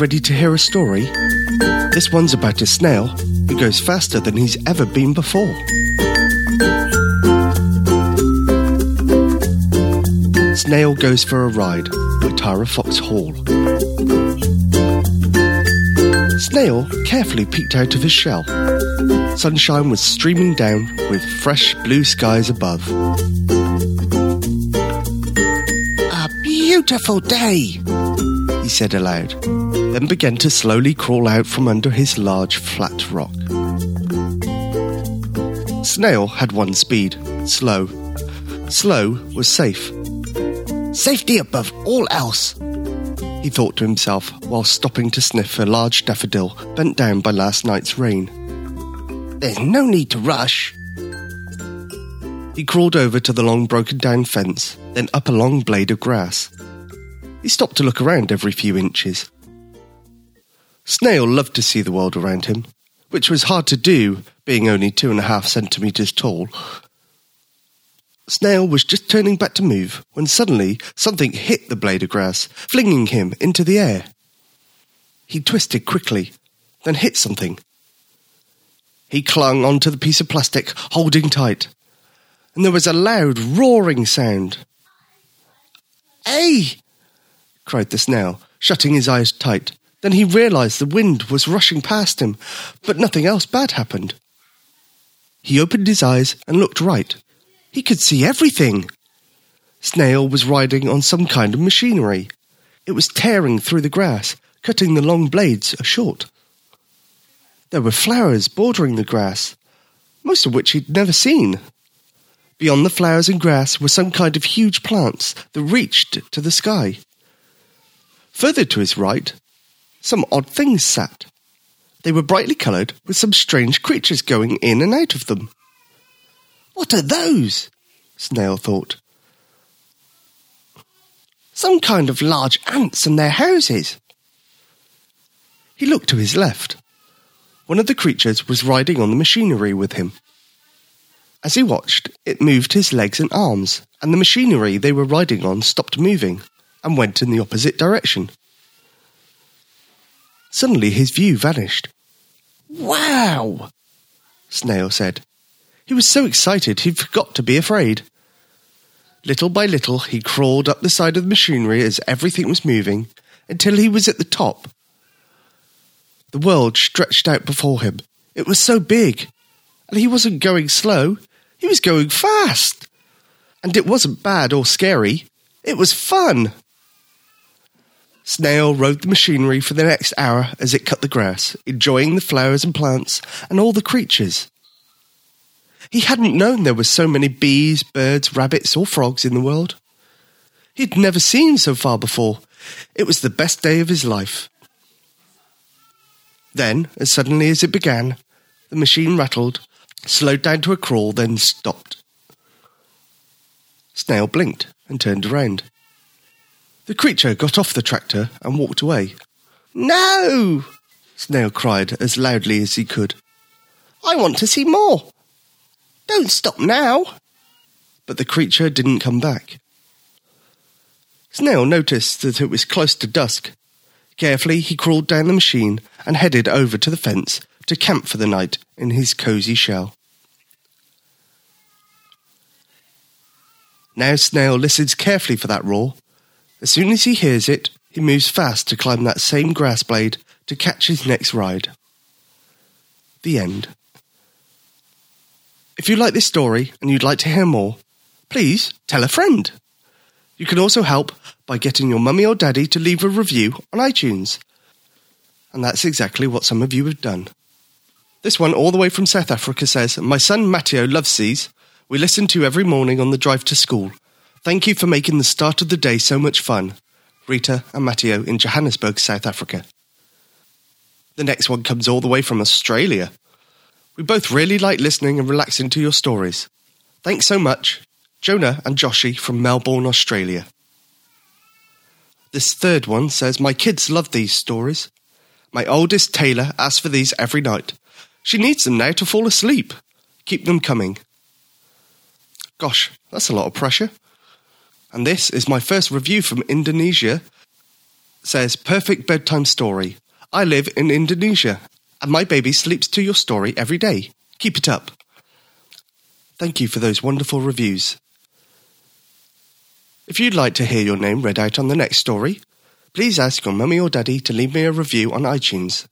ready to hear a story? This one's about a snail who goes faster than he's ever been before. Snail Goes for a Ride by Tara Fox Hall. Snail carefully peeked out of his shell. Sunshine was streaming down with fresh blue skies above. A beautiful day, he said aloud, then began to slowly crawl out from under his large flat rock. Snail had one speed slow. Slow was safe. Safety above all else, he thought to himself while stopping to sniff a large daffodil bent down by last night's rain. There's no need to rush. He crawled over to the long broken down fence, then up a long blade of grass. He stopped to look around every few inches. Snail loved to see the world around him, which was hard to do, being only two and a half centimetres tall. Snail was just turning back to move when suddenly something hit the blade of grass, flinging him into the air. He twisted quickly, then hit something. He clung onto the piece of plastic, holding tight, and there was a loud roaring sound. Hey! cried the snail, shutting his eyes tight. Then he realized the wind was rushing past him, but nothing else bad happened. He opened his eyes and looked right. He could see everything. Snail was riding on some kind of machinery. It was tearing through the grass, cutting the long blades short. There were flowers bordering the grass, most of which he'd never seen. Beyond the flowers and grass were some kind of huge plants that reached to the sky. Further to his right, some odd things sat. They were brightly coloured, with some strange creatures going in and out of them. What are those? Snail thought. Some kind of large ants and their houses. He looked to his left. One of the creatures was riding on the machinery with him. As he watched, it moved his legs and arms, and the machinery they were riding on stopped moving and went in the opposite direction. Suddenly his view vanished. Wow! Snail said. He was so excited he forgot to be afraid. Little by little, he crawled up the side of the machinery as everything was moving until he was at the top. The world stretched out before him. It was so big. And he wasn't going slow, he was going fast. And it wasn't bad or scary, it was fun. Snail rode the machinery for the next hour as it cut the grass, enjoying the flowers and plants and all the creatures. He hadn't known there were so many bees, birds, rabbits, or frogs in the world. He'd never seen so far before. It was the best day of his life. Then, as suddenly as it began, the machine rattled, slowed down to a crawl, then stopped. Snail blinked and turned around. The creature got off the tractor and walked away. No! Snail cried as loudly as he could. I want to see more. Don't stop now. But the creature didn't come back. Snail noticed that it was close to dusk. Carefully, he crawled down the machine and headed over to the fence to camp for the night in his cosy shell. Now Snail listens carefully for that roar as soon as he hears it, he moves fast to climb that same grass blade to catch his next ride. The end. If you like this story and you'd like to hear more, please tell a friend. You can also help by getting your mummy or daddy to leave a review on iTunes. And that's exactly what some of you have done. This one, all the way from South Africa, says My son Matteo loves these. We listen to every morning on the drive to school. Thank you for making the start of the day so much fun. Rita and Matteo in Johannesburg, South Africa. The next one comes all the way from Australia. We both really like listening and relaxing to your stories. Thanks so much, Jonah and Joshi from Melbourne, Australia. This third one says, My kids love these stories. My oldest, Taylor, asks for these every night. She needs them now to fall asleep. Keep them coming. Gosh, that's a lot of pressure and this is my first review from Indonesia. It says perfect bedtime story. I live in Indonesia, and my baby sleeps to your story every day. Keep it up. Thank you for those wonderful reviews. If you'd like to hear your name read out on the next story, please ask your mummy or daddy to leave me a review on iTunes.